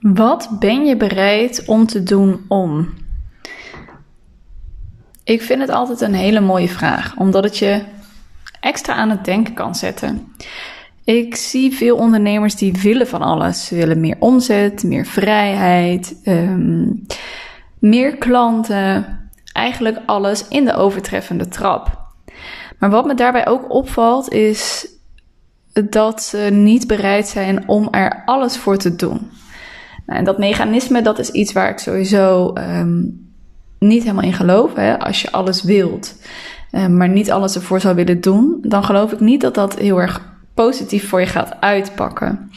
Wat ben je bereid om te doen om? Ik vind het altijd een hele mooie vraag, omdat het je extra aan het denken kan zetten. Ik zie veel ondernemers die willen van alles. Ze willen meer omzet, meer vrijheid, um, meer klanten. Eigenlijk alles in de overtreffende trap. Maar wat me daarbij ook opvalt is dat ze niet bereid zijn om er alles voor te doen. Nou, en dat mechanisme, dat is iets waar ik sowieso um, niet helemaal in geloof. Hè? Als je alles wilt, um, maar niet alles ervoor zou willen doen, dan geloof ik niet dat dat heel erg positief voor je gaat uitpakken.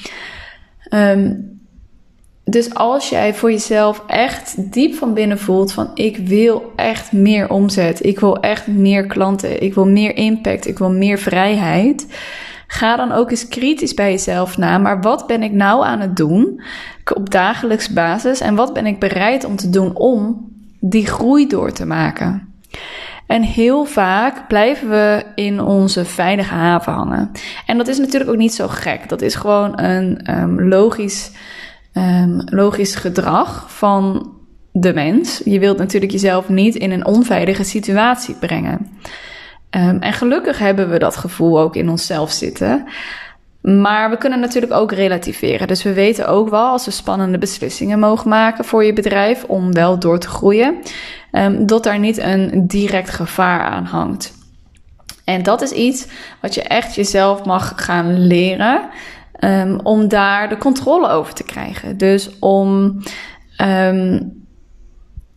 Um, dus als jij voor jezelf echt diep van binnen voelt van ik wil echt meer omzet, ik wil echt meer klanten, ik wil meer impact, ik wil meer vrijheid, Ga dan ook eens kritisch bij jezelf na. Maar wat ben ik nou aan het doen op dagelijks basis? En wat ben ik bereid om te doen om die groei door te maken? En heel vaak blijven we in onze veilige haven hangen. En dat is natuurlijk ook niet zo gek. Dat is gewoon een um, logisch, um, logisch gedrag van de mens. Je wilt natuurlijk jezelf niet in een onveilige situatie brengen. Um, en gelukkig hebben we dat gevoel ook in onszelf zitten. Maar we kunnen natuurlijk ook relativeren. Dus we weten ook wel als we spannende beslissingen mogen maken voor je bedrijf om wel door te groeien, um, dat daar niet een direct gevaar aan hangt. En dat is iets wat je echt jezelf mag gaan leren um, om daar de controle over te krijgen. Dus om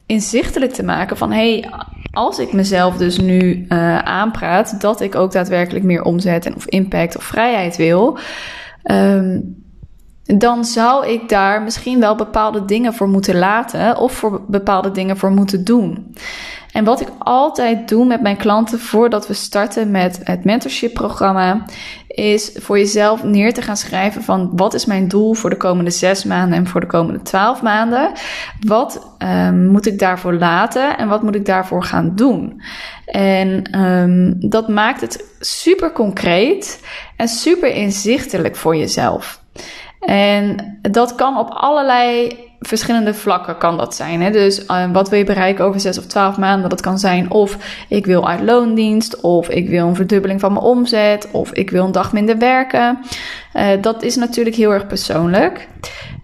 inzichtelijk te maken van hey, als ik mezelf dus nu uh, aanpraat dat ik ook daadwerkelijk meer omzet en of impact of vrijheid wil, um, dan zou ik daar misschien wel bepaalde dingen voor moeten laten of voor bepaalde dingen voor moeten doen. En wat ik altijd doe met mijn klanten voordat we starten met het mentorship programma, is voor jezelf neer te gaan schrijven van wat is mijn doel voor de komende zes maanden en voor de komende twaalf maanden. Wat um, moet ik daarvoor laten en wat moet ik daarvoor gaan doen? En um, dat maakt het super concreet en super inzichtelijk voor jezelf. En dat kan op allerlei verschillende vlakken kan dat zijn. Hè? Dus uh, wat wil je bereiken over 6 of 12 maanden? Dat kan zijn of ik wil uit loondienst, of ik wil een verdubbeling van mijn omzet, of ik wil een dag minder werken. Uh, dat is natuurlijk heel erg persoonlijk.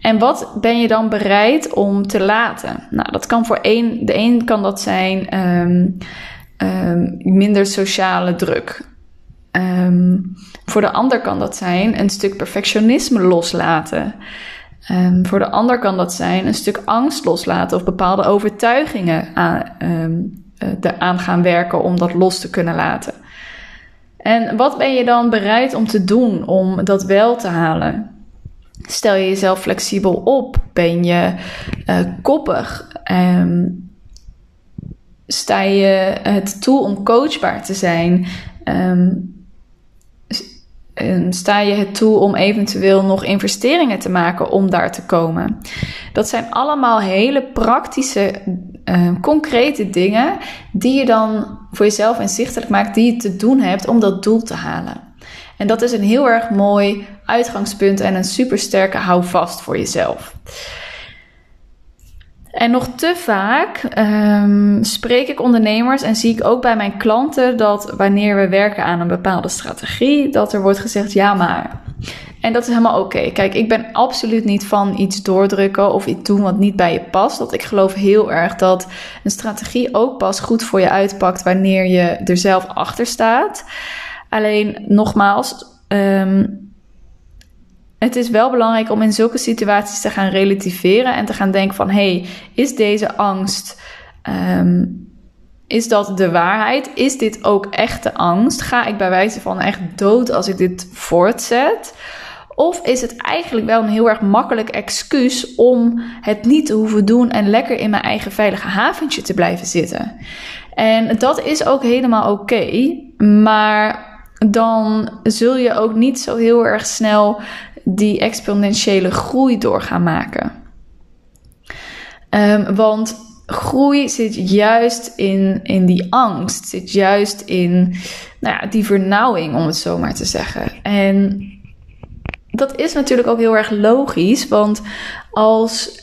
En wat ben je dan bereid om te laten? Nou, dat kan voor één, de een kan dat zijn um, um, minder sociale druk. Um, voor de ander kan dat zijn een stuk perfectionisme loslaten. Um, voor de ander kan dat zijn een stuk angst loslaten of bepaalde overtuigingen aan, um, uh, aan gaan werken om dat los te kunnen laten. En wat ben je dan bereid om te doen om dat wel te halen? Stel je jezelf flexibel op? Ben je uh, koppig? Um, sta je het toe om coachbaar te zijn? Sta je het toe om eventueel nog investeringen te maken om daar te komen? Dat zijn allemaal hele praktische, uh, concrete dingen die je dan voor jezelf inzichtelijk maakt, die je te doen hebt om dat doel te halen. En dat is een heel erg mooi uitgangspunt en een supersterke houvast voor jezelf. En nog te vaak um, spreek ik ondernemers en zie ik ook bij mijn klanten dat wanneer we werken aan een bepaalde strategie, dat er wordt gezegd ja maar. En dat is helemaal oké. Kijk, ik ben absoluut niet van iets doordrukken of iets doen wat niet bij je past. Want ik geloof heel erg dat een strategie ook pas goed voor je uitpakt wanneer je er zelf achter staat. Alleen nogmaals, um, het is wel belangrijk om in zulke situaties te gaan relativeren en te gaan denken van hey, is deze angst, um, is dat de waarheid? Is dit ook echte angst? Ga ik bij wijze van echt dood als ik dit voortzet? Of is het eigenlijk wel een heel erg makkelijk excuus om het niet te hoeven doen en lekker in mijn eigen veilige haventje te blijven zitten? En dat is ook helemaal oké, maar dan zul je ook niet zo heel erg snel die exponentiële groei door gaan maken. Um, want groei zit juist in, in die angst, zit juist in nou ja, die vernauwing, om het zo maar te zeggen. En dat is natuurlijk ook heel erg logisch, want als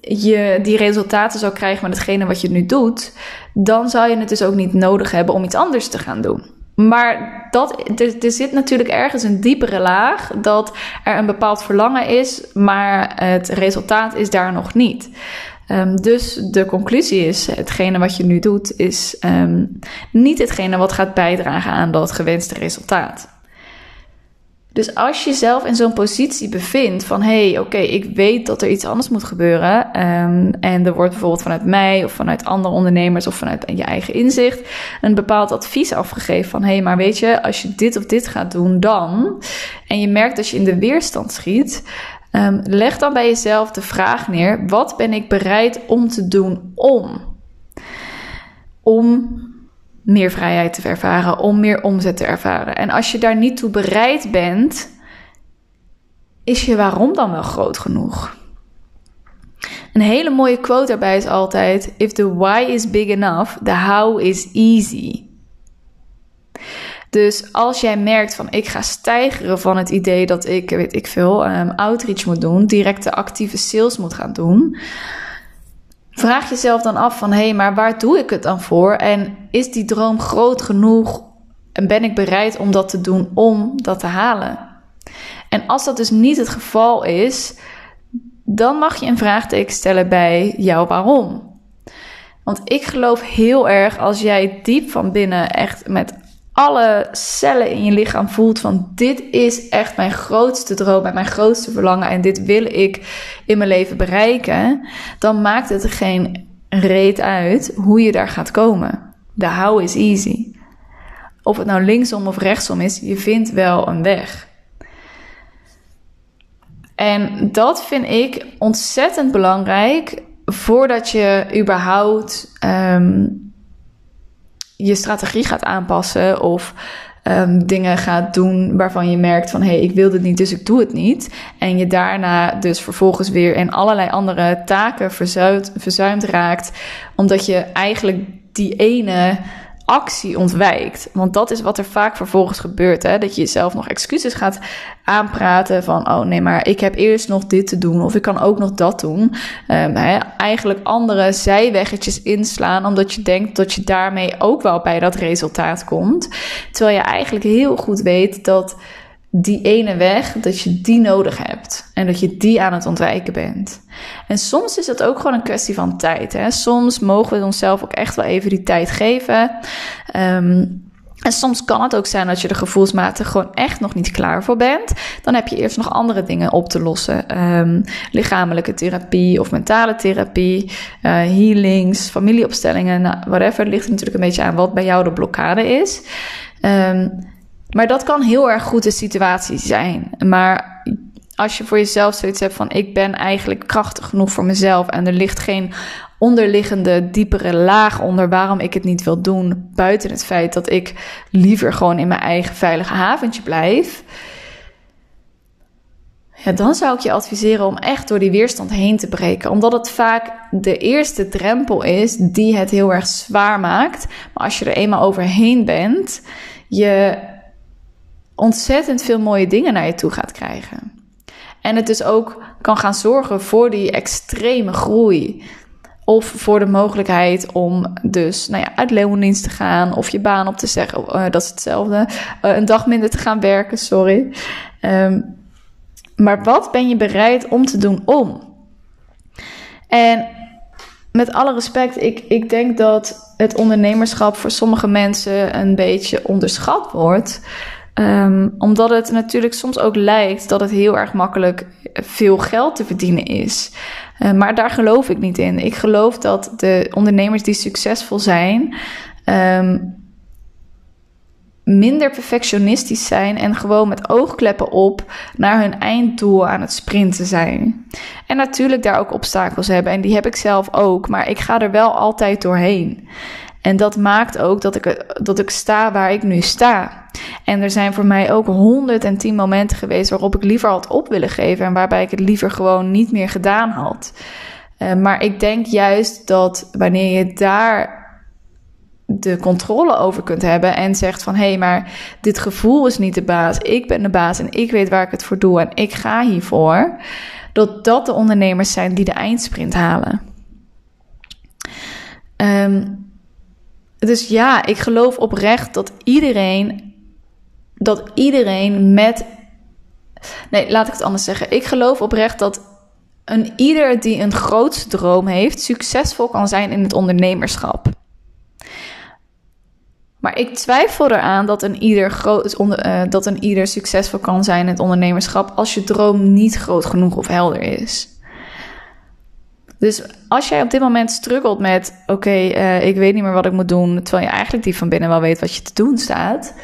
je die resultaten zou krijgen met hetgene wat je nu doet, dan zou je het dus ook niet nodig hebben om iets anders te gaan doen. Maar dat, er, er, zit natuurlijk ergens een diepere laag dat er een bepaald verlangen is, maar het resultaat is daar nog niet. Um, dus de conclusie is: hetgene wat je nu doet, is um, niet hetgene wat gaat bijdragen aan dat gewenste resultaat. Dus als je jezelf in zo'n positie bevindt van hé, hey, oké, ik weet dat er iets anders moet gebeuren. Um, en er wordt bijvoorbeeld vanuit mij of vanuit andere ondernemers of vanuit je eigen inzicht een bepaald advies afgegeven van hé, hey, maar weet je, als je dit of dit gaat doen, dan. En je merkt dat je in de weerstand schiet. Um, leg dan bij jezelf de vraag neer: wat ben ik bereid om te doen om? Om meer vrijheid te ervaren, om meer omzet te ervaren. En als je daar niet toe bereid bent, is je waarom dan wel groot genoeg? Een hele mooie quote daarbij is altijd: If the why is big enough, the how is easy. Dus als jij merkt van ik ga stijgeren van het idee dat ik, weet ik veel, um, outreach moet doen, directe actieve sales moet gaan doen, vraag jezelf dan af van hé, hey, maar waar doe ik het dan voor? En is die droom groot genoeg en ben ik bereid om dat te doen om dat te halen? En als dat dus niet het geval is, dan mag je een vraagteken stellen bij jouw waarom. Want ik geloof heel erg als jij diep van binnen echt met alle cellen in je lichaam voelt van dit is echt mijn grootste droom en mijn grootste verlangen en dit wil ik in mijn leven bereiken, dan maakt het er geen reet uit hoe je daar gaat komen. De how is easy. Of het nou linksom of rechtsom is, je vindt wel een weg. En dat vind ik ontzettend belangrijk voordat je überhaupt um, je strategie gaat aanpassen of um, dingen gaat doen waarvan je merkt van hé, hey, ik wil dit niet, dus ik doe het niet. En je daarna dus vervolgens weer in allerlei andere taken verzuimd, verzuimd raakt, omdat je eigenlijk die ene actie ontwijkt. Want dat is wat er vaak vervolgens gebeurt. Hè? Dat je jezelf nog excuses gaat aanpraten van... oh nee, maar ik heb eerst nog dit te doen of ik kan ook nog dat doen. Hè? Eigenlijk andere zijweggetjes inslaan... omdat je denkt dat je daarmee ook wel bij dat resultaat komt. Terwijl je eigenlijk heel goed weet dat die ene weg, dat je die nodig hebt. En dat je die aan het ontwijken bent. En soms is het ook gewoon een kwestie van tijd. Hè? Soms mogen we onszelf ook echt wel even die tijd geven. Um, en soms kan het ook zijn dat je er gevoelsmatig gewoon echt nog niet klaar voor bent. Dan heb je eerst nog andere dingen op te lossen. Um, lichamelijke therapie of mentale therapie, uh, healings, familieopstellingen, nou, whatever. Het ligt natuurlijk een beetje aan wat bij jou de blokkade is. Um, maar dat kan heel erg goed de situatie zijn. Maar als je voor jezelf zoiets hebt van ik ben eigenlijk krachtig genoeg voor mezelf en er ligt geen onderliggende diepere laag onder waarom ik het niet wil doen, buiten het feit dat ik liever gewoon in mijn eigen veilige haventje blijf. Ja, dan zou ik je adviseren om echt door die weerstand heen te breken. Omdat het vaak de eerste drempel is die het heel erg zwaar maakt. Maar als je er eenmaal overheen bent, je ontzettend veel mooie dingen naar je toe gaat krijgen. En het dus ook kan gaan zorgen voor die extreme groei. Of voor de mogelijkheid om dus nou ja, uit loondienst te gaan of je baan op te zeggen. Uh, dat is hetzelfde. Uh, een dag minder te gaan werken, sorry. Um, maar wat ben je bereid om te doen om? En met alle respect, ik, ik denk dat het ondernemerschap voor sommige mensen een beetje onderschat wordt. Um, omdat het natuurlijk soms ook lijkt dat het heel erg makkelijk veel geld te verdienen is. Uh, maar daar geloof ik niet in. Ik geloof dat de ondernemers die succesvol zijn, um, minder perfectionistisch zijn en gewoon met oogkleppen op naar hun einddoel aan het sprinten zijn. En natuurlijk daar ook obstakels hebben en die heb ik zelf ook, maar ik ga er wel altijd doorheen. En dat maakt ook dat ik, dat ik sta waar ik nu sta. En er zijn voor mij ook 110 momenten geweest waarop ik liever had op willen geven en waarbij ik het liever gewoon niet meer gedaan had. Uh, maar ik denk juist dat wanneer je daar de controle over kunt hebben en zegt van hé, hey, maar dit gevoel is niet de baas. Ik ben de baas en ik weet waar ik het voor doe en ik ga hiervoor. Dat dat de ondernemers zijn die de eindsprint halen. Um, dus ja, ik geloof oprecht dat iedereen, dat iedereen met. Nee, laat ik het anders zeggen. Ik geloof oprecht dat een ieder die een grootste droom heeft, succesvol kan zijn in het ondernemerschap. Maar ik twijfel eraan dat een, ieder groot, uh, dat een ieder succesvol kan zijn in het ondernemerschap als je droom niet groot genoeg of helder is. Dus als jij op dit moment struggelt met: oké, uh, ik weet niet meer wat ik moet doen, terwijl je eigenlijk die van binnen wel weet wat je te doen staat.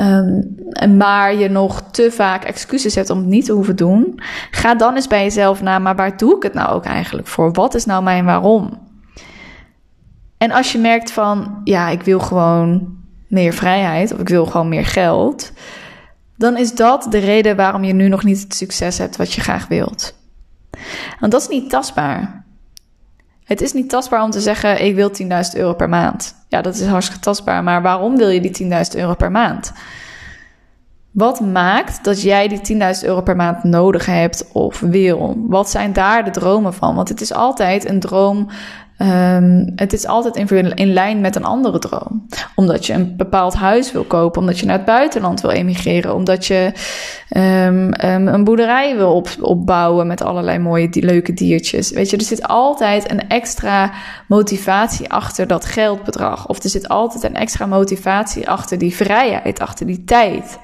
Um, maar je nog te vaak excuses hebt om het niet te hoeven doen. Ga dan eens bij jezelf na, maar waar doe ik het nou ook eigenlijk voor? Wat is nou mijn waarom? En als je merkt van, ja, ik wil gewoon meer vrijheid of ik wil gewoon meer geld, dan is dat de reden waarom je nu nog niet het succes hebt wat je graag wilt. Want dat is niet tastbaar. Het is niet tastbaar om te zeggen: ik wil 10.000 euro per maand. Ja, dat is hartstikke tastbaar, maar waarom wil je die 10.000 euro per maand? Wat maakt dat jij die 10.000 euro per maand nodig hebt of wil? Wat zijn daar de dromen van? Want het is altijd een droom Um, het is altijd in, lijn met een andere droom. Omdat je een bepaald huis wil kopen, omdat je naar het buitenland wil emigreren, omdat je um, um, een boerderij wil op, opbouwen met allerlei mooie, leuke diertjes. Weet je, er zit altijd een extra motivatie achter dat geldbedrag. Of er zit altijd een extra motivatie achter die vrijheid, achter die tijd.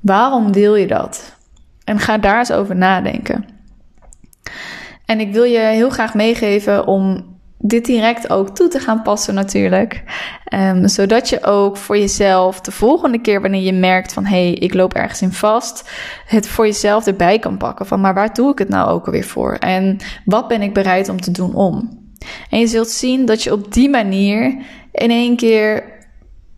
Waarom wil je dat? En ga daar eens over nadenken. En ik wil je heel graag meegeven om dit direct ook toe te gaan passen natuurlijk. Um, zodat je ook voor jezelf de volgende keer wanneer je merkt van... hé, hey, ik loop ergens in vast, het voor jezelf erbij kan pakken. Van, maar waar doe ik het nou ook alweer voor? En wat ben ik bereid om te doen om? En je zult zien dat je op die manier in één keer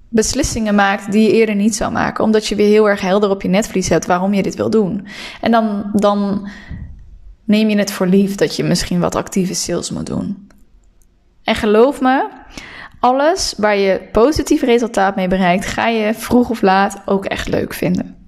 beslissingen maakt die je eerder niet zou maken. Omdat je weer heel erg helder op je netvlies hebt waarom je dit wil doen. En dan, dan neem je het voor lief dat je misschien wat actieve sales moet doen. En geloof me, alles waar je positief resultaat mee bereikt, ga je vroeg of laat ook echt leuk vinden.